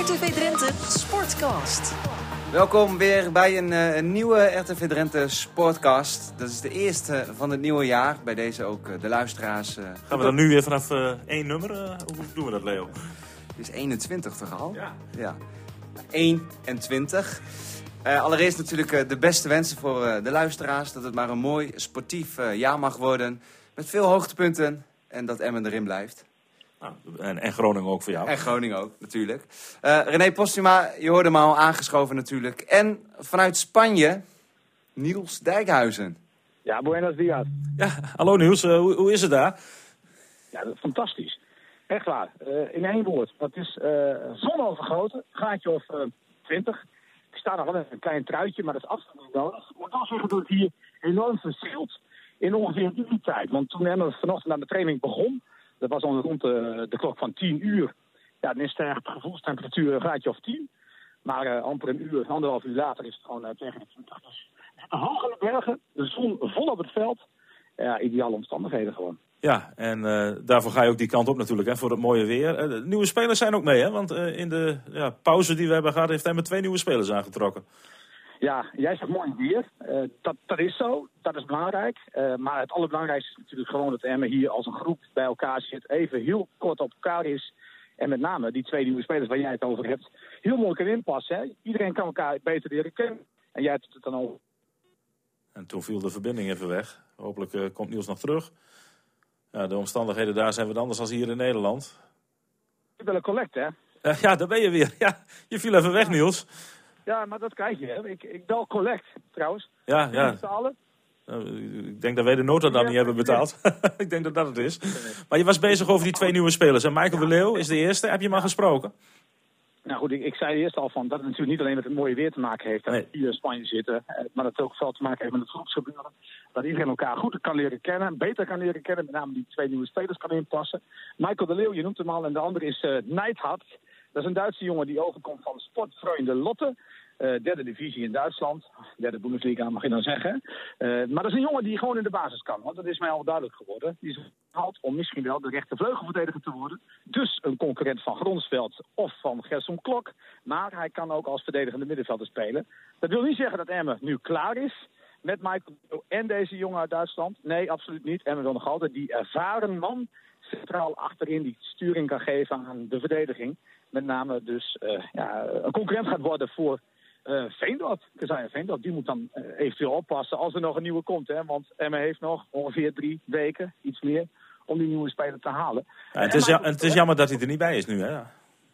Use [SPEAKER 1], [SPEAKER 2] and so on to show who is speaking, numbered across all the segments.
[SPEAKER 1] RTV Drenthe Sportcast.
[SPEAKER 2] Welkom weer bij een, eh, een nieuwe RTV Drenthe Sportcast. Dat is de eerste van het nieuwe jaar. Bij deze ook eh, de luisteraars. eh,
[SPEAKER 3] Gaan we dan nu weer vanaf eh, één nummer? hoe doen we dat, Leo?
[SPEAKER 2] Het is 21 toch al?
[SPEAKER 3] Ja.
[SPEAKER 2] ja. 21. Eh, allereerst natuurlijk de beste wensen voor eh, de luisteraars. Dat het maar een mooi sportief jaar mag worden. Met veel hoogtepunten. En dat Emmen erin blijft.
[SPEAKER 3] Nou, en, en Groningen ook voor jou.
[SPEAKER 2] En Groningen ook, natuurlijk. Eh, René Postuma, je hoorde hem al aangeschoven natuurlijk. En vanuit Spanje, Niels Dijkhuizen.
[SPEAKER 4] Ja, buenos dias.
[SPEAKER 3] Ja, hallo Niels, eh, hoe, hoe is het daar?
[SPEAKER 4] Ja, dat is fantastisch. Echt waar. Eh, in één woord. Dat is eh zonovergoten. Gaatje of eh 20. Ik sta nog wel in een klein truitje, maar dat is absoluut niet nodig. Ik moet wel zeggen dat het hier enorm verschilt in ongeveer een uur tijd. Want toen Emma vanochtend aan de training begon, dat was dan rond de, de klok van 10 uur. Ja, dan is eigenlijk gevoelstemperatuur een graadje of 10. Maar eh, amper een uur, anderhalf uur later is het gewoon eh, tegen de 20. Dus de bergen, de zon vol op het veld. Ja, ideale omstandigheden gewoon.
[SPEAKER 3] Ja, en eh, daarvoor ga je ook die kant op natuurlijk, hè, voor het mooie weer. Eh, de nieuwe spelers zijn ook mee, hè? Want eh, in de ja, pauze die we hebben gehad, heeft hij met twee nieuwe spelers aangetrokken.
[SPEAKER 4] Ja, jij zegt mooi weer. Eh, dat, dat is zo, dat is belangrijk. Eh, maar het allerbelangrijkste is natuurlijk gewoon dat Emmen hier als een groep bij elkaar zit. Even heel kort op elkaar is. En met name die twee nieuwe spelers waar jij het over hebt. Heel mooi kan inpassen. Hè? Iedereen kan elkaar beter leren kennen. En jij hebt het dan over.
[SPEAKER 3] En toen viel de verbinding even weg. Hopelijk eh, komt Niels nog terug. Ja, de omstandigheden daar zijn wat anders dan hier in Nederland.
[SPEAKER 4] Ik wil een collect, hè?
[SPEAKER 3] Ja, daar ben je weer. Ja, je viel even weg, Niels.
[SPEAKER 4] Ja, maar dat krijg je. Hè? Ik, ik bel collect, trouwens.
[SPEAKER 3] Ja, ja.
[SPEAKER 4] Betalen.
[SPEAKER 3] Ik denk dat wij de nota dan niet hebben betaald. ik denk dat dat het is. Maar je was bezig over die twee nieuwe spelers. En Michael de Leeuw is de eerste. Heb je hem al gesproken?
[SPEAKER 4] Nou goed, ik, ik zei eerst al van dat het natuurlijk niet alleen met het mooie weer te maken heeft dat
[SPEAKER 3] Nee.
[SPEAKER 4] hier in Spanje zitten, eh, maar dat het ook veel te maken heeft met het groepsgebeuren. Dat iedereen elkaar goed kan leren kennen, beter kan leren kennen, met name die twee nieuwe spelers kan inpassen. Michael de Leeuw, je noemt hem al, en de andere is Neidhardt. Dat is een Duitse jongen die overkomt van Sportfreunde Lotte. Eh, derde divisie in Duitsland. Derde Bundesliga mag je dan zeggen. Eh, maar dat is een jongen die gewoon in de basis kan. Want dat is mij al duidelijk geworden. Die is gehaald om misschien wel de rechtervleugelverdediger te worden. Dus een concurrent van Gronsveld of van Gerson Klok. Maar hij kan ook als verdedigende middenvelder spelen. Dat wil niet zeggen dat Emmen nu klaar is met Michael en deze jongen uit Duitsland. Nee, absoluut niet. Emmen wil nog altijd die ervaren man centraal achterin die sturing kan geven aan de verdediging. Met name dus eh, ja, een concurrent gaat worden voor eh Veendorp. Veendorp, die moet dan eh, eventueel oppassen als er nog een nieuwe komt. Hè? Want Emmen heeft nog ongeveer drie weken, iets meer, om die nieuwe speler te halen.
[SPEAKER 3] Ja, het, is ja, het is jammer dat hij er niet bij is nu, hè?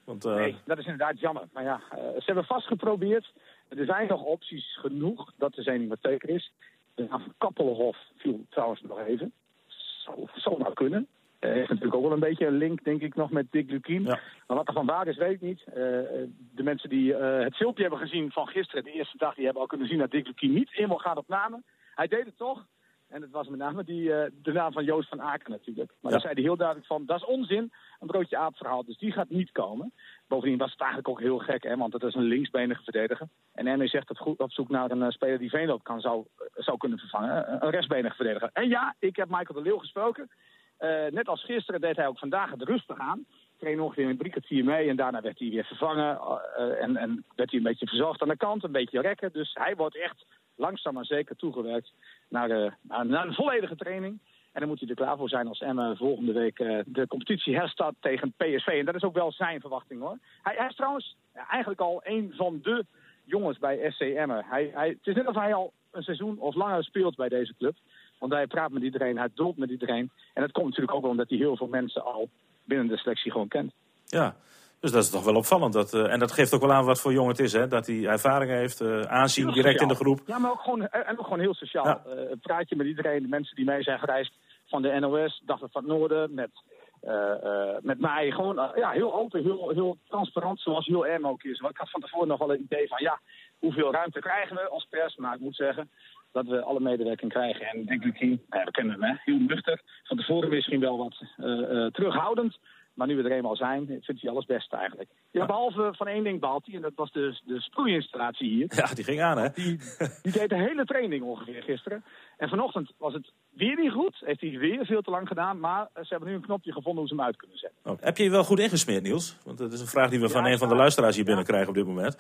[SPEAKER 3] Want, eh,
[SPEAKER 4] Nee, dat is inderdaad jammer. Maar ja, ze hebben vast geprobeerd. Er zijn nog opties genoeg dat er zijn niet wat zeker is. De naam van Kappelhof viel trouwens nog even. Zou, zou nou kunnen. Heeft natuurlijk ook wel een beetje een link, denk ik, nog met Dick Lukien.
[SPEAKER 3] Ja.
[SPEAKER 4] Maar wat er van waar is, weet ik niet. Eh, eh, de mensen die eh, het filmpje hebben gezien van gisteren, de eerste dag, die hebben al kunnen zien dat Dick Lukien niet eenmaal gaat op namen. Hij deed het toch. En het was met name die, eh, de naam van Joost van Aken natuurlijk. Maar
[SPEAKER 3] Ja.
[SPEAKER 4] daar zei hij heel duidelijk van, dat is onzin. Een broodje aap verhaal, dus die gaat niet komen. Bovendien was het eigenlijk ook heel gek, hè, want het is een linksbenige verdediger. En Emmy zegt het goed op zoek naar een eh, speler die Veenloop kan, zou, eh, zou kunnen vervangen. Eh, Een rechtsbenige verdediger. En ja, ik heb Michael de Leeuw gesproken. Eh, net als gisteren deed hij ook vandaag het rustig aan. Trainde ongeveer een kwartier mee en daarna werd hij weer vervangen. eh, en, en werd hij een beetje verzorgd aan de kant, een beetje rekken. Dus hij wordt echt langzaam maar zeker toegewerkt naar, eh, naar, een volledige training. En dan moet hij er klaar voor zijn als Emma volgende week de competitie herstart tegen PSV. En dat is ook wel zijn verwachting hoor. Hij, hij is trouwens eigenlijk al een van de jongens bij SC Emmen. Hij, hij, het is net alsof hij al een seizoen of langer speelt bij deze club. Want hij praat met iedereen, hij doelt met iedereen. En dat komt natuurlijk ook wel omdat hij heel veel mensen al binnen de selectie gewoon kent.
[SPEAKER 3] ja, dus dat is toch wel opvallend. Dat, eh, en dat geeft ook wel aan wat voor jong het is, hè? Dat hij ervaring heeft, eh, aanzien direct in de groep.
[SPEAKER 4] Ja, maar ook gewoon, en ook gewoon heel sociaal.
[SPEAKER 3] Ja.
[SPEAKER 4] Eh, praat je met iedereen, de mensen die mee zijn gereisd van de NOS, Dag van het Noorden, met, eh, eh, met mij. Gewoon eh, ja, heel open, heel, heel transparant, zoals heel erm ook is. Want ik had van tevoren nog wel een idee van, ja, hoeveel ruimte krijgen we als pers? Maar ik moet zeggen dat we alle medewerking krijgen. En denk ik, nou ja, we kennen hem, hè, heel nuchter. Van tevoren misschien wel wat eh, eh, terughoudend. Maar nu we er eenmaal zijn, vindt hij alles best eigenlijk. Ja, behalve van één ding behalve hij, en dat was de, de sproeiinstallatie hier.
[SPEAKER 3] Ja, die ging aan, hè?
[SPEAKER 4] Die, die deed de hele training ongeveer gisteren. En vanochtend was het weer niet goed. Heeft hij weer veel te lang gedaan. Maar ze hebben nu een knopje gevonden hoe ze hem uit kunnen zetten.
[SPEAKER 3] Oh. Heb je je wel goed ingesmeerd, Niels? Want dat is een vraag die we van een van de luisteraars hier binnenkrijgen op dit moment.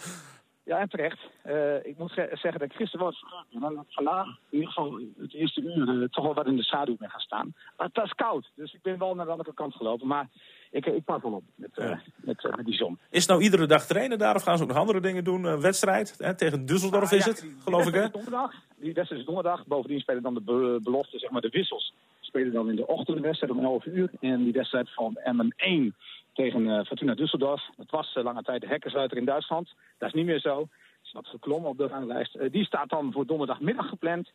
[SPEAKER 4] Ja, en terecht. Eh, ik moet ze- zeggen dat ik gisteren was en vandaag in ieder geval het eerste uur eh, toch wel wat in de schaduw ben gaan staan. Maar het was koud, dus ik ben wel naar de andere kant gelopen. Maar ik, ik pak wel op met,
[SPEAKER 3] Ja.
[SPEAKER 4] met, met die zon.
[SPEAKER 3] Is het nou iedere dag trainen daar of gaan ze ook nog andere dingen doen? Een wedstrijd hè? tegen Düsseldorf
[SPEAKER 4] Ah,
[SPEAKER 3] is
[SPEAKER 4] ja,
[SPEAKER 3] het,
[SPEAKER 4] die- die
[SPEAKER 3] geloof ik, hè?
[SPEAKER 4] Donderdag. Die wedstrijd is donderdag. Bovendien spelen dan de be- belofte, zeg maar de wissels. Spelen dan in de ochtend de wedstrijd om 11 uur. En die wedstrijd van MM1 tegen eh, Fortuna Düsseldorf. Dat was eh, lange tijd de hekkersruiter in Duitsland. Dat is niet meer zo. is wat geklommen op de ranglijst. Eh, die staat dan voor donderdagmiddag gepland.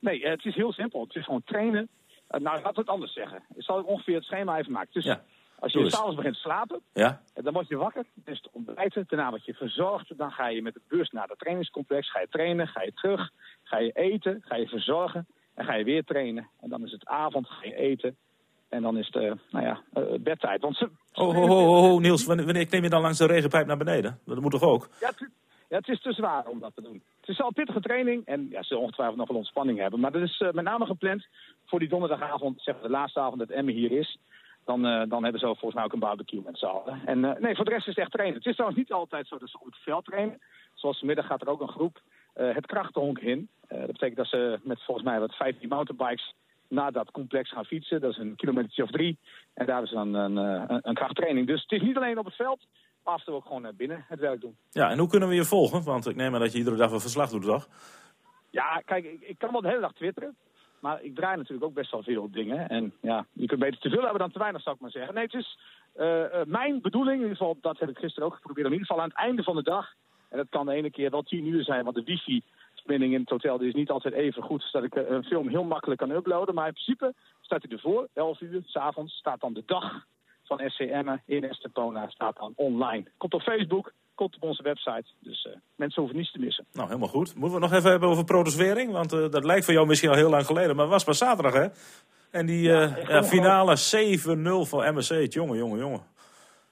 [SPEAKER 4] Nee, het is heel simpel. Het is gewoon trainen. Nou, we het anders zeggen. Ik zal ongeveer het schema even maken. Dus
[SPEAKER 3] Ja,
[SPEAKER 4] als je s'avonds begint te slapen,
[SPEAKER 3] Ja?
[SPEAKER 4] en dan word je wakker, dus het ontbijten, daarna word je verzorgd. Dan ga je met de bus naar het trainingscomplex, ga je trainen, ga je terug, ga je eten, ga je verzorgen en ga je weer trainen. En dan is het avond, ga je eten en dan is het, nou ja, bedtijd. Want ze,
[SPEAKER 3] Oh, ho, ho, ho, ho, Niels, wanneer wanneer neem je dan langs de regenpijp naar beneden? Dat moet toch ook?
[SPEAKER 4] Ja, het, ja, het is te zwaar om dat te doen. Het is al pittige training en ja, ze zullen ongetwijfeld nog wel ontspanning hebben. Maar dat is eh, met name gepland voor die donderdagavond, zeg maar de laatste avond dat Emmen hier is. Dan, eh, dan hebben ze volgens mij ook een barbecue met z'n allen. En eh, nee, voor de rest is het echt trainen. Het is trouwens niet altijd zo dat ze op het veld trainen. Zoals vanmiddag gaat er ook een groep het krachtenhonk in. Dat betekent dat ze met volgens mij wat 15 mountainbikes naar dat complex gaan fietsen. Dat is een kilometertje of drie. En daar is dan een, eh, een, een krachttraining. Dus het is niet alleen op het veld, maar af en toe ook gewoon binnen het werk doen.
[SPEAKER 3] Ja, en hoe kunnen we je volgen? Want ik neem aan dat je iedere dag een verslag doet, toch?
[SPEAKER 4] Ja, kijk, ik, ik kan wel de hele dag twitteren. Maar ik draai natuurlijk ook best wel veel dingen. En ja, je kunt beter te veel hebben dan te weinig, zou ik maar zeggen. Nee, het is eh, eh, mijn bedoeling, in ieder geval, dat heb ik gisteren ook geprobeerd. In ieder geval aan het einde van de dag, en dat kan de ene keer wel tien uur zijn, want de wifi-verbinding in het hotel die is niet altijd even goed. Zodat ik eh, een film heel makkelijk kan uploaden. Maar in principe staat hij ervoor, 11 uur, s'avonds, staat dan de dag van SCM in Estepona, staat dan online. Komt op Facebook, komt op onze website. Dus eh, mensen hoeven niets te missen.
[SPEAKER 3] Nou, helemaal goed. Moeten we nog even hebben over protoswering? Want eh, dat lijkt voor jou misschien al heel lang geleden, maar was maar zaterdag, hè? En die ja, finale 7-0 voor MSC. Jongen, jongen, jongen.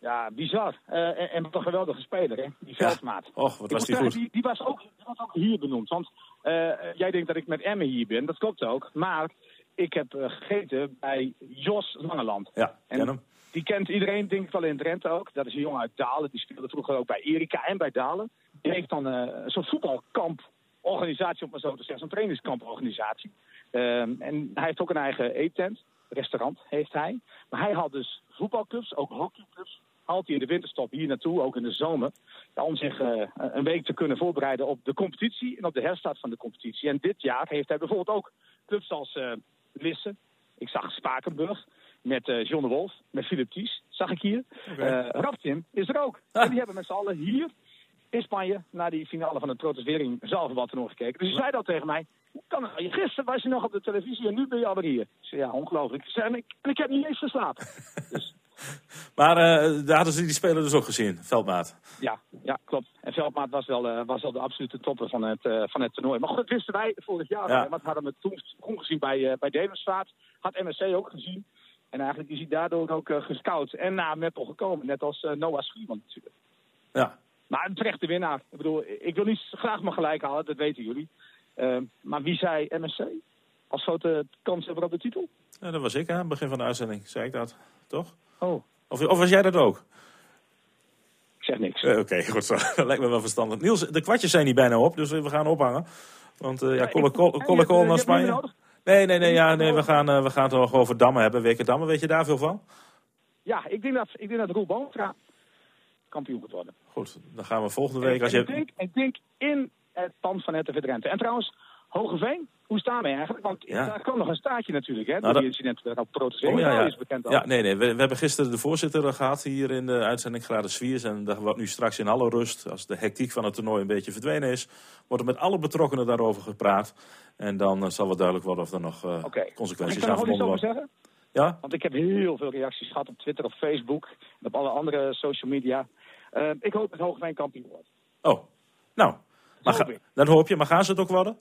[SPEAKER 4] Ja, bizar. Eh, en, wat een geweldige speler, hè? Die veldmaat.
[SPEAKER 3] Och, wat was die goed.
[SPEAKER 4] Die, die, was ook, die was ook hier benoemd. Want eh, jij denkt dat ik met Emmen hier ben. Dat klopt ook. Maar ik heb eh, gegeten bij Jos Langeland.
[SPEAKER 3] Ja,
[SPEAKER 4] En
[SPEAKER 3] ken hem.
[SPEAKER 4] Die kent iedereen, denk ik wel in Drenthe ook. Dat is een jongen uit Dalen. Die speelde vroeger ook bij Erika en bij Dalen. Die heeft dan een soort voetbalkamporganisatie, om maar zo te zeggen. Zo'n trainingskamporganisatie. Ehm, en hij heeft ook een eigen eettent. Restaurant heeft hij. Maar hij had dus voetbalclubs, ook hockeyclubs. Haalt hij in de winterstop hier naartoe, ook in de zomer. om zich eh, een week te kunnen voorbereiden op de competitie en op de herstart van de competitie. En dit jaar heeft hij bijvoorbeeld ook clubs als eh Lisse. Ik zag Spakenburg met eh John de Wolf, met Philip Ties, zag ik hier. Eh Raptim is er ook.
[SPEAKER 3] Ah.
[SPEAKER 4] En die hebben met z'n allen hier in Spanje naar die finale van het protestering zaalverband gekeken. Dus hij zei dat tegen mij. Hoe kan? Gisteren was je nog op de televisie en nu ben je alweer hier. Ik zei, ja, ongelooflijk. Ik zei, en ik, en ik heb niet eens geslapen. dus
[SPEAKER 3] Maar eh, daar hadden ze die speler dus ook gezien, Veldmaat.
[SPEAKER 4] ja, ja, klopt. En Veldmaat was wel, eh, was wel de absolute topper van het, eh, van het toernooi. Maar goed, dat wisten wij vorig jaar.
[SPEAKER 3] Ja.
[SPEAKER 4] Want hadden we toen toen gezien bij, bij Demersvaart. Had MSC ook gezien. En eigenlijk is hij daardoor ook gescout en naar Meppel gekomen. Net als Noah Schuurman natuurlijk.
[SPEAKER 3] Ja,
[SPEAKER 4] Maar een terechte winnaar. Ik bedoel, ik wil niet graag maar gelijk halen, dat weten jullie. Eh, maar wie zei MSC? Als grote kans hebben op de titel?
[SPEAKER 3] Ja, dat was ik aan het begin van de uitzending, zei ik dat, toch?
[SPEAKER 4] Oh,
[SPEAKER 3] Of, of was jij dat ook?
[SPEAKER 4] ik zeg niks.
[SPEAKER 3] Eh, Oké, goed zo. Dat lijkt me wel verstandig. Niels, de kwartjes zijn niet bijna op, dus we gaan ophangen. Want eh, ja, Colle
[SPEAKER 4] eh,
[SPEAKER 3] naar Spanje. Nee, nee, nee, ja, nee we, gaan, eh, we gaan het nog over Dammen hebben. Weken Dammen, weet je daar veel van?
[SPEAKER 4] Ja, ik denk dat, ik denk dat Roel Boontra kampioen wordt worden.
[SPEAKER 3] Goed, dan gaan we volgende week. Als
[SPEAKER 4] En ik, denk, ik denk in het pand van RTV Drenthe. En trouwens, Hogeveen, hoe staan we eigenlijk? Want
[SPEAKER 3] Ja.
[SPEAKER 4] daar kwam nog een staartje natuurlijk, hè?
[SPEAKER 3] Nou,
[SPEAKER 4] door
[SPEAKER 3] dat-
[SPEAKER 4] die incidenten protesteren.
[SPEAKER 3] Oh, ja, ja.
[SPEAKER 4] is bekend al.
[SPEAKER 3] ja, nee, nee. We, we hebben gisteren de voorzitter gehad hier in de uitzending Graden Sviers. En dat wordt nu straks in alle rust, als de hectiek van het toernooi een beetje verdwenen is, wordt er met alle betrokkenen daarover gepraat. En dan eh, zal het duidelijk worden of er nog eh,
[SPEAKER 4] Oké. Mag ik
[SPEAKER 3] consequenties aan verbonden
[SPEAKER 4] over
[SPEAKER 3] worden.
[SPEAKER 4] zeggen?
[SPEAKER 3] Ja?
[SPEAKER 4] Want ik heb heel veel reacties gehad op Twitter, op Facebook en op alle andere social media. Eh, ik hoop dat Hogeveen kampioen wordt.
[SPEAKER 3] Oh, nou. Maar
[SPEAKER 4] Hoop
[SPEAKER 3] ga-
[SPEAKER 4] ik.
[SPEAKER 3] dan hoop je, maar gaan ze het ook worden?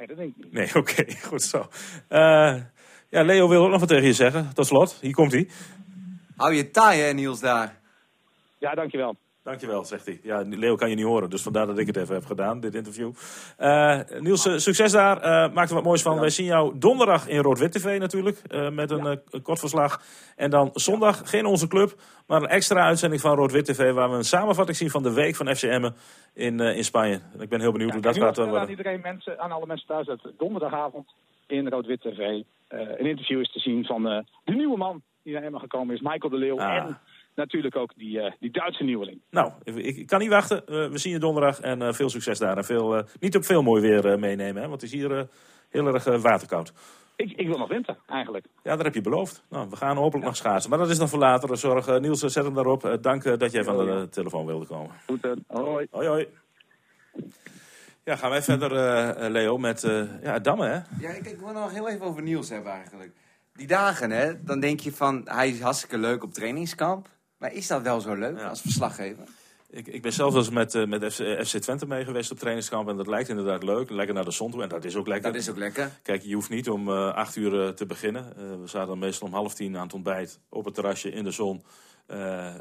[SPEAKER 4] Nee, dat denk ik niet.
[SPEAKER 3] Nee, oké, goed zo. Eh, ja, Leo wil ook nog wat tegen je zeggen. Tot slot, hier komt hij.
[SPEAKER 2] Hou je taai, hè, Niels, daar.
[SPEAKER 4] Ja, dankjewel.
[SPEAKER 3] Dankjewel, zegt hij. Ja, Leo kan je niet horen, dus vandaar dat ik het even heb gedaan, dit interview. Uh, Niels, uh, succes daar. Uh, maak er wat moois van. Wij zien jou donderdag in Rood-Wit TV natuurlijk, met een ja. kort verslag. En dan zondag, geen onze club, maar een extra uitzending van Rood-Wit TV... waar we een samenvatting zien van de week van FCM in, in Spanje. Ik ben heel benieuwd
[SPEAKER 4] ja,
[SPEAKER 3] hoe dat gaat
[SPEAKER 4] worden. Aan, iedereen mensen, aan alle mensen thuis dat donderdagavond in Rood-Wit TV... een interview is te zien van de nieuwe man die naar Emmen gekomen is, Michael de Leeuw.
[SPEAKER 3] Ah.
[SPEAKER 4] En natuurlijk ook die, uh, die Duitse nieuweling.
[SPEAKER 3] Nou, ik, ik kan niet wachten. Uh, we zien je donderdag en uh, veel succes daar. En veel, niet op veel mooi weer meenemen, hè, want het is hier heel erg waterkoud.
[SPEAKER 4] Ik, ik, wil nog winter, eigenlijk.
[SPEAKER 3] Ja, dat heb je beloofd. Nou, we gaan hopelijk ja. nog schaatsen. Maar dat is dan voor later. Zorg. Niels, zet hem daarop. dank dat jij van de telefoon wilde komen.
[SPEAKER 4] Goed, hoi.
[SPEAKER 3] Hoi, hoi. Ja, gaan wij verder, Leo, met ja, Damme, hè?
[SPEAKER 2] Ja, ik, ik wil nog heel even over Niels hebben eigenlijk. Die dagen, hè, dan denk je van, hij is hartstikke leuk op trainingskamp. Maar is dat wel zo leuk ja. als verslaggever?
[SPEAKER 3] Ik, ik ben zelf wel eens met, uh, met FC, FC, Twente mee geweest op trainingskamp. En dat lijkt inderdaad leuk. Lekker naar de zon toe. En dat is ook lekker.
[SPEAKER 2] Dat is ook lekker.
[SPEAKER 3] Kijk, je hoeft niet om uh, acht uur uh, te beginnen. we zaten dan meestal om half tien aan het ontbijt op het terrasje in de zon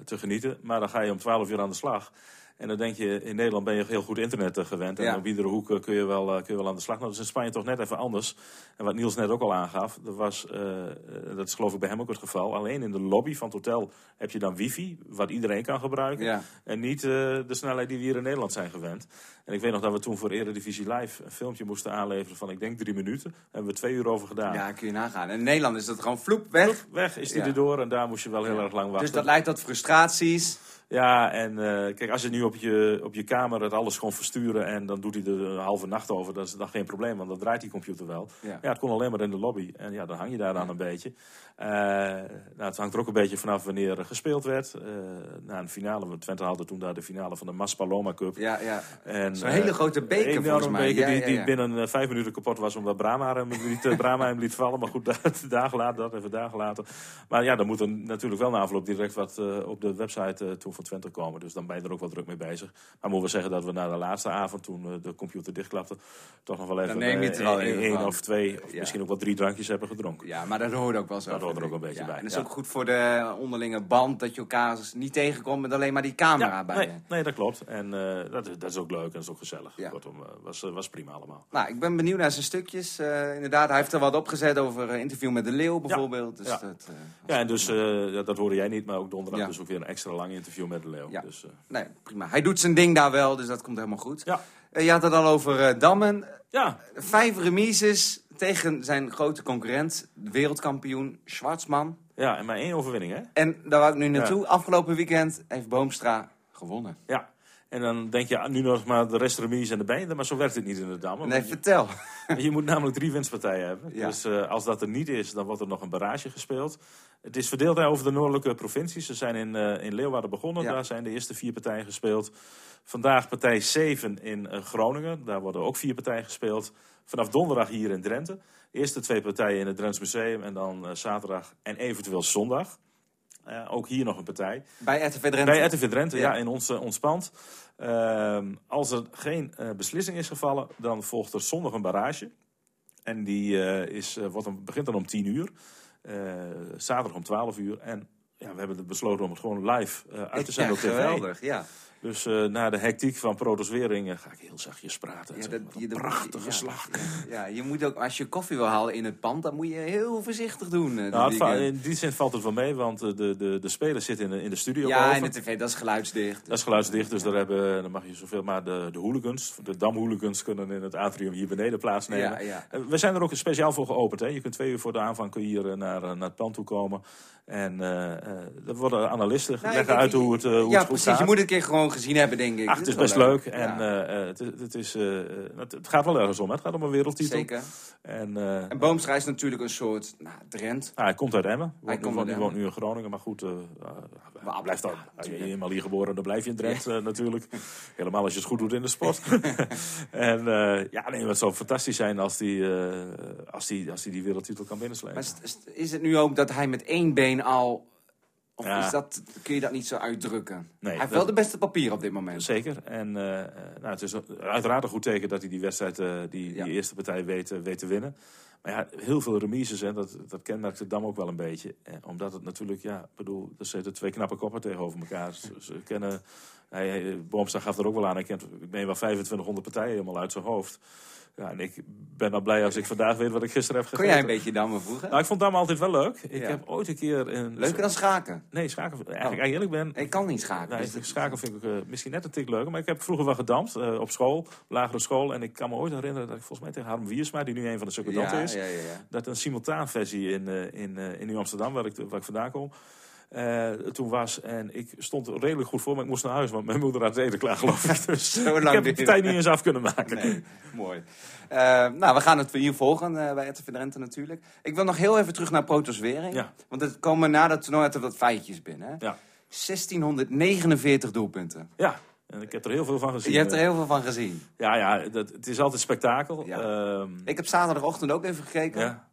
[SPEAKER 3] te genieten. Maar dan ga je om twaalf uur aan de slag. En dan denk je, in Nederland ben je heel goed internet uh, gewend. En
[SPEAKER 2] Ja.
[SPEAKER 3] op iedere hoek uh, kun, je wel, uh, kun je wel aan de slag. Nou, dat is in Spanje toch net even anders. En wat Niels net ook al aangaf, er was, eh, eh, dat is geloof ik bij hem ook het geval. Alleen in de lobby van het hotel heb je dan wifi, wat iedereen kan gebruiken.
[SPEAKER 2] Ja.
[SPEAKER 3] En niet eh, de snelheid die we hier in Nederland zijn gewend. En ik weet nog dat we toen voor Eredivisie Live een filmpje moesten aanleveren van, ik denk drie minuten. Daar hebben we twee uur over gedaan.
[SPEAKER 2] Ja, kun je nagaan. En in Nederland is dat gewoon vloep, weg.
[SPEAKER 3] Weg is die
[SPEAKER 2] Ja.
[SPEAKER 3] erdoor en daar moest je wel heel erg lang wachten.
[SPEAKER 2] Dus dat leidt tot frustraties.
[SPEAKER 3] Ja, en eh, kijk, als je nu op je, op je kamer het alles gewoon versturen en dan doet hij er een halve nacht over, dat is dan geen probleem, want dan draait die computer wel.
[SPEAKER 2] Ja.
[SPEAKER 3] Ja, het kon alleen maar in de lobby. En ja, dan hang je daar dan een beetje. Eh, nou, het hangt er ook een beetje vanaf wanneer er gespeeld werd. Eh na een finale, want Twente haalde toen daar de finale van de Mas Paloma Cup.
[SPEAKER 2] Ja, ja. Zo'n hele grote beker,
[SPEAKER 3] een
[SPEAKER 2] volgens mij.
[SPEAKER 3] beker
[SPEAKER 2] Ja,
[SPEAKER 3] die, die binnen vijf minuten kapot was omdat Brahma hem liet, Brahma hem liet vallen. Maar goed, da- dagen later, dat even dagen later. Maar ja, dan moet er natuurlijk wel na afloop direct wat op de website toen van Twente komen. Dus dan ben je er ook wel druk mee bezig. Maar moeten we zeggen dat we na de laatste avond, toen eh, de computer dichtklapte, toch nog wel even eh, één
[SPEAKER 2] van.
[SPEAKER 3] of twee, of
[SPEAKER 2] Ja.
[SPEAKER 3] misschien ook wel drie drankjes hebben gedronken.
[SPEAKER 2] Ja, maar dat hoort ook wel zo.
[SPEAKER 3] Dat hoort er ook een beetje
[SPEAKER 2] Ja,
[SPEAKER 3] bij,
[SPEAKER 2] En dat is ook goed voor de onderlinge band, dat je elkaar niet tegenkomt met alleen maar die camera bij
[SPEAKER 3] nee,
[SPEAKER 2] je.
[SPEAKER 3] nee, dat klopt. En eh, dat, is, dat is ook leuk en dat is ook gezellig.
[SPEAKER 2] Ja.
[SPEAKER 3] Kortom, eh, was, eh, was prima allemaal.
[SPEAKER 2] Nou, ik ben benieuwd naar zijn stukjes. Eh, inderdaad, hij heeft er wat opgezet over eh, interview met de Leeuw bijvoorbeeld. Dus
[SPEAKER 3] Ja.
[SPEAKER 2] Dat, eh,
[SPEAKER 3] Ja, en dus, eh, dat hoorde jij niet, maar ook donderdag dus ook weer een extra lang interview met de Leeuw.
[SPEAKER 2] Ja.
[SPEAKER 3] Dus, eh,
[SPEAKER 2] nee, prima. Hij doet zijn ding daar wel, dus dat komt helemaal goed.
[SPEAKER 3] ja.
[SPEAKER 2] Eh, je had het al over eh, Dammen.
[SPEAKER 3] ja,
[SPEAKER 2] Vijf remises tegen zijn grote concurrent, wereldkampioen Schwarzman.
[SPEAKER 3] ja, en maar één overwinning, hè?
[SPEAKER 2] En daar wou ik nu naartoe. Afgelopen weekend heeft Boomstra gewonnen.
[SPEAKER 3] Ja. En dan denk je ah, nu nog maar de rest remise en de benen, maar zo werkt het niet in de Dam.
[SPEAKER 2] Nee, vertel.
[SPEAKER 3] Je, moet namelijk drie winstpartijen hebben.
[SPEAKER 2] Ja.
[SPEAKER 3] Dus eh, als dat er niet is, dan wordt er nog een barrage gespeeld. Het is verdeeld over de noordelijke provincies. Ze zijn in, eh, in Leeuwarden begonnen.
[SPEAKER 2] Ja.
[SPEAKER 3] Daar zijn de eerste vier partijen gespeeld. Vandaag partij 7 in eh, Groningen. Daar worden ook vier partijen gespeeld. Vanaf donderdag hier in Drenthe. Eerste twee partijen in het Drents Museum. En dan zaterdag en eventueel zondag. Eh, ook hier nog een partij.
[SPEAKER 2] Bij RTV Drenthe.
[SPEAKER 3] Bij RTV Drenthe, ja,
[SPEAKER 2] Ja.
[SPEAKER 3] in ons, eh, ons pand. Ehm, als er geen eh, beslissing is gevallen, dan volgt er zondag een barrage. En die is, wordt begint dan om 10 uur. Zaterdag om 12 uur. En ja, we hebben besloten om het gewoon live uit te zenden
[SPEAKER 2] ja,
[SPEAKER 3] op tv.
[SPEAKER 2] geweldig. Ja.
[SPEAKER 3] Dus eh, na de hectiek van eh, ga ik heel zachtjes praten.
[SPEAKER 2] Ja, dat, je,
[SPEAKER 3] prachtige
[SPEAKER 2] ja,
[SPEAKER 3] slag.
[SPEAKER 2] Ja, ja, je moet ook, als je koffie wil halen in het pand, dan moet je heel voorzichtig doen. eh,
[SPEAKER 3] Nou, het in die zin valt het wel mee, want eh, de, de, de spelers zitten in de, in de studio
[SPEAKER 2] ja,
[SPEAKER 3] boven.
[SPEAKER 2] en de tv, dat is geluidsdicht.
[SPEAKER 3] Dat is geluidsdicht, dus daar, hebben, dan mag je zoveel. Maar de, de hooligans, de damhooligans, kunnen in het atrium hier beneden plaatsnemen.
[SPEAKER 2] Ja, ja.
[SPEAKER 3] We zijn er ook speciaal voor geopend. Hè. Je kunt twee uur voor de aanvang kun je hier naar, naar het pand toe komen. En er worden analisten
[SPEAKER 2] Nou,
[SPEAKER 3] leggen uit hoe het, hoe
[SPEAKER 2] ja,
[SPEAKER 3] het goed
[SPEAKER 2] precies.
[SPEAKER 3] gaat.
[SPEAKER 2] Je moet een keer gewoon gezien hebben, denk ik.
[SPEAKER 3] Ach, het is best leuk. En
[SPEAKER 2] Ja,
[SPEAKER 3] eh, eh, het, het, is, eh, het, het gaat wel ergens om. Hè. Het gaat om een wereldtitel.
[SPEAKER 2] Zeker.
[SPEAKER 3] En,
[SPEAKER 2] En Boomstra is natuurlijk een soort nou, Drent.
[SPEAKER 3] ah, hij komt uit Emmen.
[SPEAKER 2] Hij
[SPEAKER 3] Woont,
[SPEAKER 2] komt uit
[SPEAKER 3] woont nu in Groningen. Maar goed, blijft dan. als je eenmaal hier geboren, dan blijf je in Drent natuurlijk. Helemaal als je het goed doet in de sport. en ja, nee, het zou fantastisch zijn als hij die, als die, als die, die wereldtitel kan binnenslepen.
[SPEAKER 2] Maar is het nu ook dat hij met één been al Of
[SPEAKER 3] Ja.
[SPEAKER 2] is dat, kun je dat niet zo uitdrukken?
[SPEAKER 3] Nee,
[SPEAKER 2] hij heeft wel de beste papier op dit moment.
[SPEAKER 3] Zeker. En eh, nou, het is uiteraard een goed teken dat hij die wedstrijd, eh, die,
[SPEAKER 2] Ja.
[SPEAKER 3] die eerste partij weet, eh, weet te winnen. Maar ja, heel veel remises, hè, dat, dat kenmerkt het Dam ook wel een beetje. Eh, omdat het natuurlijk, ja, ik bedoel, er zitten twee knappe koppen tegenover elkaar. Ze, ze kennen, hij, hij- Boomstra gaf er ook wel aan, hij kent, ik meen wel 2500 partijen helemaal uit zijn hoofd. Ja, en ik ben dan blij als ik vandaag weet wat ik gisteren heb
[SPEAKER 2] Kon
[SPEAKER 3] gegeten.
[SPEAKER 2] jij een beetje dammen vroeger?
[SPEAKER 3] Nou, ik vond Dam altijd wel leuk. Ik
[SPEAKER 2] Ja.
[SPEAKER 3] heb ooit een keer... Een,
[SPEAKER 2] Leuker dan schaken?
[SPEAKER 3] Nee, schaken. Eigenlijk,
[SPEAKER 2] Oh.
[SPEAKER 3] eerlijk ben,
[SPEAKER 2] Ik kan niet schaken.
[SPEAKER 3] Nee,
[SPEAKER 2] dus
[SPEAKER 3] schaken vind ik eh, misschien net een tik leuker. Maar ik heb vroeger wel gedampt eh, op school, lagere school. En ik kan me ooit herinneren dat ik volgens mij tegen Harm Wiersma, die nu een van de secondanten
[SPEAKER 2] ja,
[SPEAKER 3] is,
[SPEAKER 2] ja, ja, ja.
[SPEAKER 3] dat een simultaanversie in, eh, in, eh, in Nieuw Amsterdam, waar ik, waar ik vandaan kom, eh, toen was. En ik stond er redelijk goed voor, maar ik moest naar huis, want mijn moeder had het eten klaar, geloof ik. Dus
[SPEAKER 2] Zo
[SPEAKER 3] ik
[SPEAKER 2] lang
[SPEAKER 3] heb de
[SPEAKER 2] het.
[SPEAKER 3] niet eens af kunnen maken.
[SPEAKER 2] Nee, mooi. Eh, nou, we gaan het hier volgen eh, bij RTV Drenthe natuurlijk. Ik wil nog heel even terug naar Protoswering.
[SPEAKER 3] Ja.
[SPEAKER 2] Want het komen na dat toernooi wat feitjes binnen. Hè?
[SPEAKER 3] Ja.
[SPEAKER 2] 1649 doelpunten.
[SPEAKER 3] ja, en ik heb er heel veel van gezien.
[SPEAKER 2] Je hebt er heel veel van gezien.
[SPEAKER 3] Ja, ja dat, het is altijd spektakel.
[SPEAKER 2] Ja.
[SPEAKER 3] Ehm,
[SPEAKER 2] Ik heb zaterdagochtend ook even gekeken.
[SPEAKER 3] ja.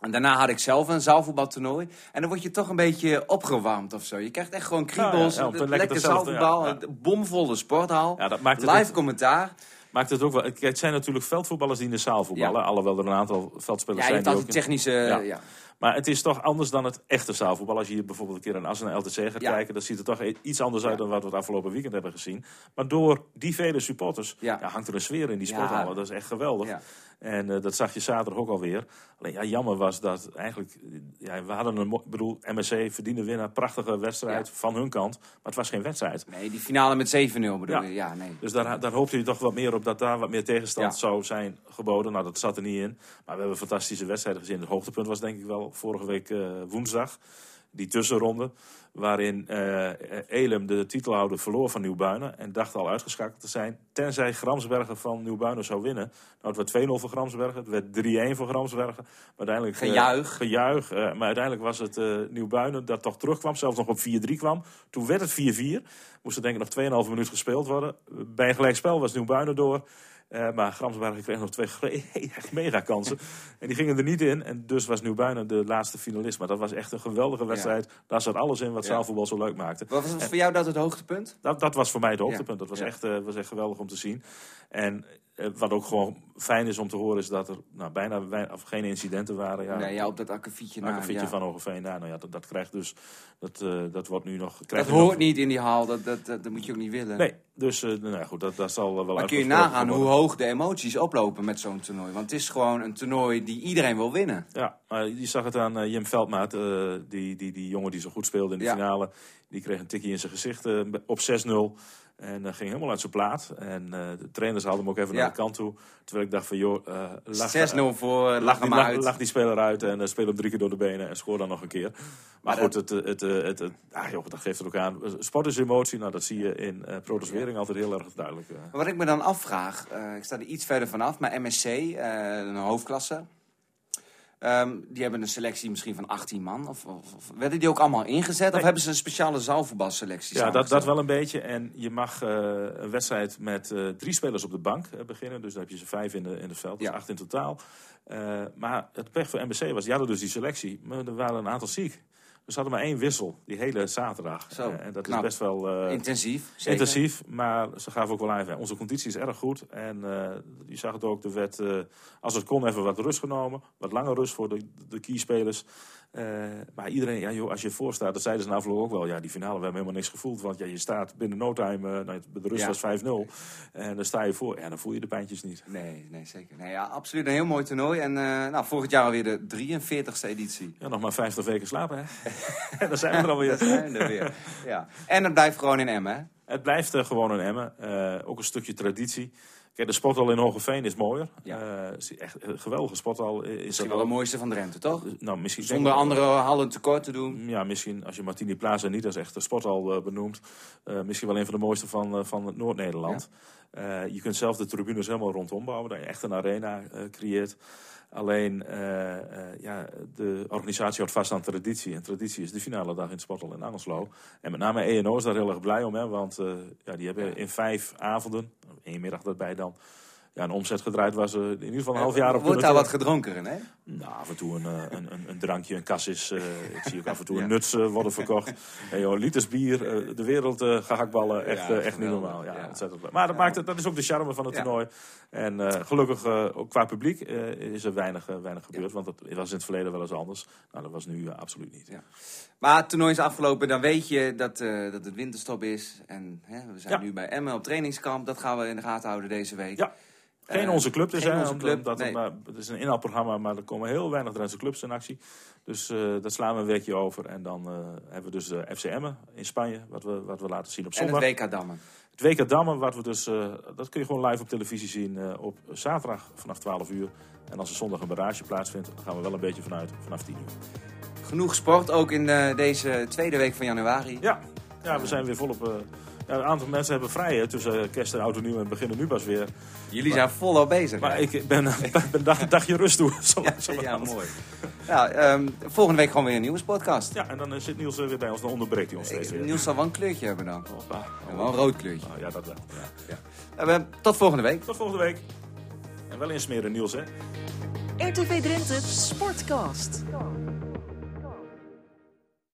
[SPEAKER 2] En daarna had ik zelf een zaalvoetbaltoernooi. En dan word je toch een beetje opgewarmd of zo. Je krijgt echt gewoon kriebels.
[SPEAKER 3] Ja, ja, ja, lekker
[SPEAKER 2] zaalvoetbal.
[SPEAKER 3] ja, ja.
[SPEAKER 2] Bomvolle sporthal.
[SPEAKER 3] Ja, dat maakt het
[SPEAKER 2] Live commentaar.
[SPEAKER 3] Maakt het ook wel. Het zijn natuurlijk veldvoetballers die in de zaal voetballen.
[SPEAKER 2] Ja.
[SPEAKER 3] Alhoewel er een aantal
[SPEAKER 2] Ja,
[SPEAKER 3] veldspelers
[SPEAKER 2] je
[SPEAKER 3] zijn die ook...
[SPEAKER 2] technische...
[SPEAKER 3] Ja.
[SPEAKER 2] Ja.
[SPEAKER 3] Maar het is toch anders dan het echte zaalvoetbal. Als je hier bijvoorbeeld een keer een Assen en LTC gaat
[SPEAKER 2] Ja.
[SPEAKER 3] kijken... dan ziet het toch e- iets anders uit dan wat we het afgelopen weekend hebben gezien. Maar door die vele supporters hangt er een sfeer in die
[SPEAKER 2] Ja.
[SPEAKER 3] sporthallen. Dat is echt geweldig. En eh, dat zag je zaterdag ook alweer. Alleen ja, jammer was dat eigenlijk... Ja, we hadden een... bedoel, MSC verdiende winnaar. Prachtige wedstrijd
[SPEAKER 2] Ja.
[SPEAKER 3] van hun kant. Maar het was geen wedstrijd.
[SPEAKER 2] Nee, die finale met 7-0 bedoel
[SPEAKER 3] Ja.
[SPEAKER 2] je? Ja, nee.
[SPEAKER 3] Dus daar, daar hoopte je toch wat meer op dat daar wat meer tegenstand
[SPEAKER 2] Ja.
[SPEAKER 3] zou zijn geboden. Nou, dat zat er niet in. Maar we hebben fantastische wedstrijden gezien. Het hoogtepunt was denk ik wel vorige week eh, woensdag. Die tussenronde. Waarin eh Elem de titelhouder verloor van Nieuwbuinen. En dacht al uitgeschakeld te zijn. Tenzij Gramsbergen van Nieuwbuinen zou winnen. Nou, het werd 2-0 voor Gramsbergen. Het werd 3-1 voor Gramsbergen. Maar uiteindelijk, eh,
[SPEAKER 2] Gejuich.
[SPEAKER 3] gejuich. maar uiteindelijk was het Nieuwbuinen dat toch terugkwam. Zelfs nog op 4-3 kwam. Toen werd het 4-4. Moest er denk ik nog 2,5 minuut gespeeld worden. Bij een gelijkspel was Nieuwbuinen door. Eh, maar Gramsbergen kreeg nog twee echt mega kansen. en die gingen er niet in. En dus was Nieuwbuinen de laatste finalist. Maar dat was echt een geweldige wedstrijd. Daar zat alles in wat
[SPEAKER 2] Ja.
[SPEAKER 3] zaalvoetbal zo leuk maakte.
[SPEAKER 2] Wat was het voor jou dat het hoogtepunt?
[SPEAKER 3] Dat, dat was voor mij het hoogtepunt. Dat was, echt, eh, was echt geweldig om te zien. En eh, wat ook gewoon fijn is om te horen... is dat er nou, bijna of geen incidenten waren. Ja,
[SPEAKER 2] nee, ja, op dat akkefietje
[SPEAKER 3] Nou,
[SPEAKER 2] na.
[SPEAKER 3] een fietje
[SPEAKER 2] ja.
[SPEAKER 3] van Hogeveen. Ja, nou ja, dat, dat krijgt dus... Dat, dat wordt nu nog...
[SPEAKER 2] Dat
[SPEAKER 3] krijgt nu
[SPEAKER 2] hoort
[SPEAKER 3] nog-
[SPEAKER 2] niet in die haal, dat, dat, dat, dat moet je ook niet willen.
[SPEAKER 3] Nee, dus eh, nou goed, dat, dat zal wel
[SPEAKER 2] Maar kun je nagaan hoe hoog de emoties oplopen met zo'n toernooi? Want het is gewoon een toernooi die iedereen wil winnen.
[SPEAKER 3] Ja, maar je zag het aan eh, Jim Veldmaat, eh, die, die, die jongen die zo goed speelde in de
[SPEAKER 2] Ja.
[SPEAKER 3] finale. Die kreeg een tikje in zijn gezicht op 6-0. En eh, ging helemaal uit zijn plaat. En de trainers haalden hem ook even
[SPEAKER 2] Ja.
[SPEAKER 3] naar de kant toe. Terwijl ik dacht van, joh, lach,
[SPEAKER 2] 6-0 voor,
[SPEAKER 3] lach,
[SPEAKER 2] lach
[SPEAKER 3] die,
[SPEAKER 2] hem maar
[SPEAKER 3] lach,
[SPEAKER 2] uit.
[SPEAKER 3] lach die speler uit en uh, speel hem drie keer door de benen en scoor dan nog een keer. Maar,
[SPEAKER 2] Maar
[SPEAKER 3] goed, het, het, het, het, ah, joh, dat geeft het ook aan. Sport is emotie, nou, dat zie je in eh altijd heel erg duidelijk. eh.
[SPEAKER 2] Maar Wat ik me dan afvraag, eh, ik sta er iets verder vanaf, maar MSC, eh, een hoofdklasse. ehm, die hebben een selectie misschien van 18 man. Of, of, of werden die ook allemaal ingezet? Of hebben ze een speciale zaalvoetbalselectie
[SPEAKER 3] Ja, dat, dat wel een beetje. En je mag een wedstrijd met drie spelers op de bank beginnen. Dus dan heb je ze vijf in, de, in het veld, dus
[SPEAKER 2] Ja.
[SPEAKER 3] acht in totaal. Maar het pech voor MBC was, die hadden dus die selectie. Maar er waren een aantal ziek. Dus ze hadden maar één wissel, die hele zaterdag.
[SPEAKER 2] Zo,
[SPEAKER 3] Eh, en dat
[SPEAKER 2] knap.
[SPEAKER 3] is best wel... eh,
[SPEAKER 2] Intensief, zeker.
[SPEAKER 3] Intensief, maar ze gaven ook wel aan. Onze conditie is erg goed. En eh, je zag het ook, er werd, eh, als het kon, even wat rust genomen. Wat langer rust voor de, de keyspelers. Eh, maar iedereen, ja, joh, als je voor staat, dat zeiden ze na afloop ook wel. Ja, die finale, we hebben helemaal niks gevoeld. Want ja, je staat binnen no time, eh, nou, de rust
[SPEAKER 2] Ja.
[SPEAKER 3] was 5-0. En dan sta je voor, ja, dan voel je de pijntjes niet.
[SPEAKER 2] Nee, nee, zeker. Nee, ja, absoluut een heel mooi toernooi. En eh, nou, volgend jaar alweer de 43ste editie.
[SPEAKER 3] Ja, nog maar 50 weken slapen, hè. en dan zijn we er alweer.
[SPEAKER 2] Daar zijn we er weer. Ja. En het blijft gewoon in Emmen, hè?
[SPEAKER 3] Het blijft eh, gewoon een Emmen. Eh, ook een stukje traditie. Kijk, de sporthal in Hogeveen is mooier.
[SPEAKER 2] Ja.
[SPEAKER 3] Eh, is echt een geweldige sporthal. eh, Is
[SPEAKER 2] Misschien wel de mooiste van Drenthe, toch?
[SPEAKER 3] Nou, misschien
[SPEAKER 2] Zonder andere hallen tekort te doen.
[SPEAKER 3] Ja, misschien als je Martini Plaza niet als echte sporthal eh, benoemt. eh, misschien wel een van de mooiste van, eh, van Noord-Nederland. Eh, je kunt zelf de tribunes helemaal rondom bouwen. Dat je echt een arena eh, creëert. Alleen, eh, eh, ja, de organisatie houdt vast aan traditie. En traditie is de finale dag in het sporthal in Angelslo. En met name ENO is daar heel erg blij om. Hè, want eh, ja, die hebben in vijf avonden, één middag daarbij dan... ja, een omzet gedraaid was er in ieder geval een half jaar op
[SPEAKER 2] Wordt daar wat gedronken, hè?
[SPEAKER 3] Nou, af en toe een, eh, een, een, een drankje, een cassis. eh, ik zie ook af en toe
[SPEAKER 2] Ja.
[SPEAKER 3] een nuts eh, worden verkocht. Hey, joh, liters bier, eh, de wereld eh gehaktballen. Echt,
[SPEAKER 2] Ja,
[SPEAKER 3] eh, echt niet normaal. Ja, ontzettend. Maar dat, maakt het, dat is ook de charme van het toernooi. En eh, gelukkig, eh, ook qua publiek, eh, is er weinig, eh, weinig gebeurd. Want dat was in het verleden wel eens anders. Nou, dat was nu eh, absoluut niet.
[SPEAKER 2] Ja. Maar het toernooi is afgelopen, dan weet je dat, eh, dat het winterstop is. En hè, we zijn nu bij Emmen op trainingskamp. Dat gaan we in de gaten houden deze week.
[SPEAKER 3] Ja. Geen
[SPEAKER 2] Eh,
[SPEAKER 3] onze club
[SPEAKER 2] onze club,
[SPEAKER 3] omdat het, maar het is een inhaalprogramma, maar er komen heel weinig Drentse clubs in actie. Dus eh dat slaan we een weekje over. En dan eh, hebben we dus de FCM in Spanje, wat we, wat we laten zien op
[SPEAKER 2] En het
[SPEAKER 3] zondag.
[SPEAKER 2] WK Dammen.
[SPEAKER 3] Het WK Dammen, wat we dus, dat kun je gewoon live op televisie zien op zaterdag vanaf 12 uur. En als er zondag een barrage plaatsvindt, dan gaan we wel een beetje vanuit vanaf 10 uur.
[SPEAKER 2] Genoeg sport, ook in deze tweede week van januari.
[SPEAKER 3] Ja, ja we zijn weer volop... eh, ja, een aantal mensen hebben vrij hè, tussen eh, kerst en oud en nieuw en beginnen nu pas weer.
[SPEAKER 2] Jullie zijn volop bezig.
[SPEAKER 3] Maar
[SPEAKER 2] hè?
[SPEAKER 3] ik ben, ben een dag, dagje rust toe. zo-
[SPEAKER 2] Ja,
[SPEAKER 3] zo
[SPEAKER 2] ja, mooi. Ja, ehm, volgende week gewoon weer een nieuwe podcast.
[SPEAKER 3] Ja, en dan eh, zit Niels eh, weer bij ons. Dan onderbreekt hij ons steeds weer.
[SPEAKER 2] Niels zal wel een kleurtje hebben dan. Ja, wel een rood kleurtje.
[SPEAKER 3] Ah, ja, dat wel. Ja.
[SPEAKER 2] Eh, tot volgende week.
[SPEAKER 3] Tot volgende week. En wel insmeren, Niels, hè?
[SPEAKER 1] RTV Drenthe Sportcast.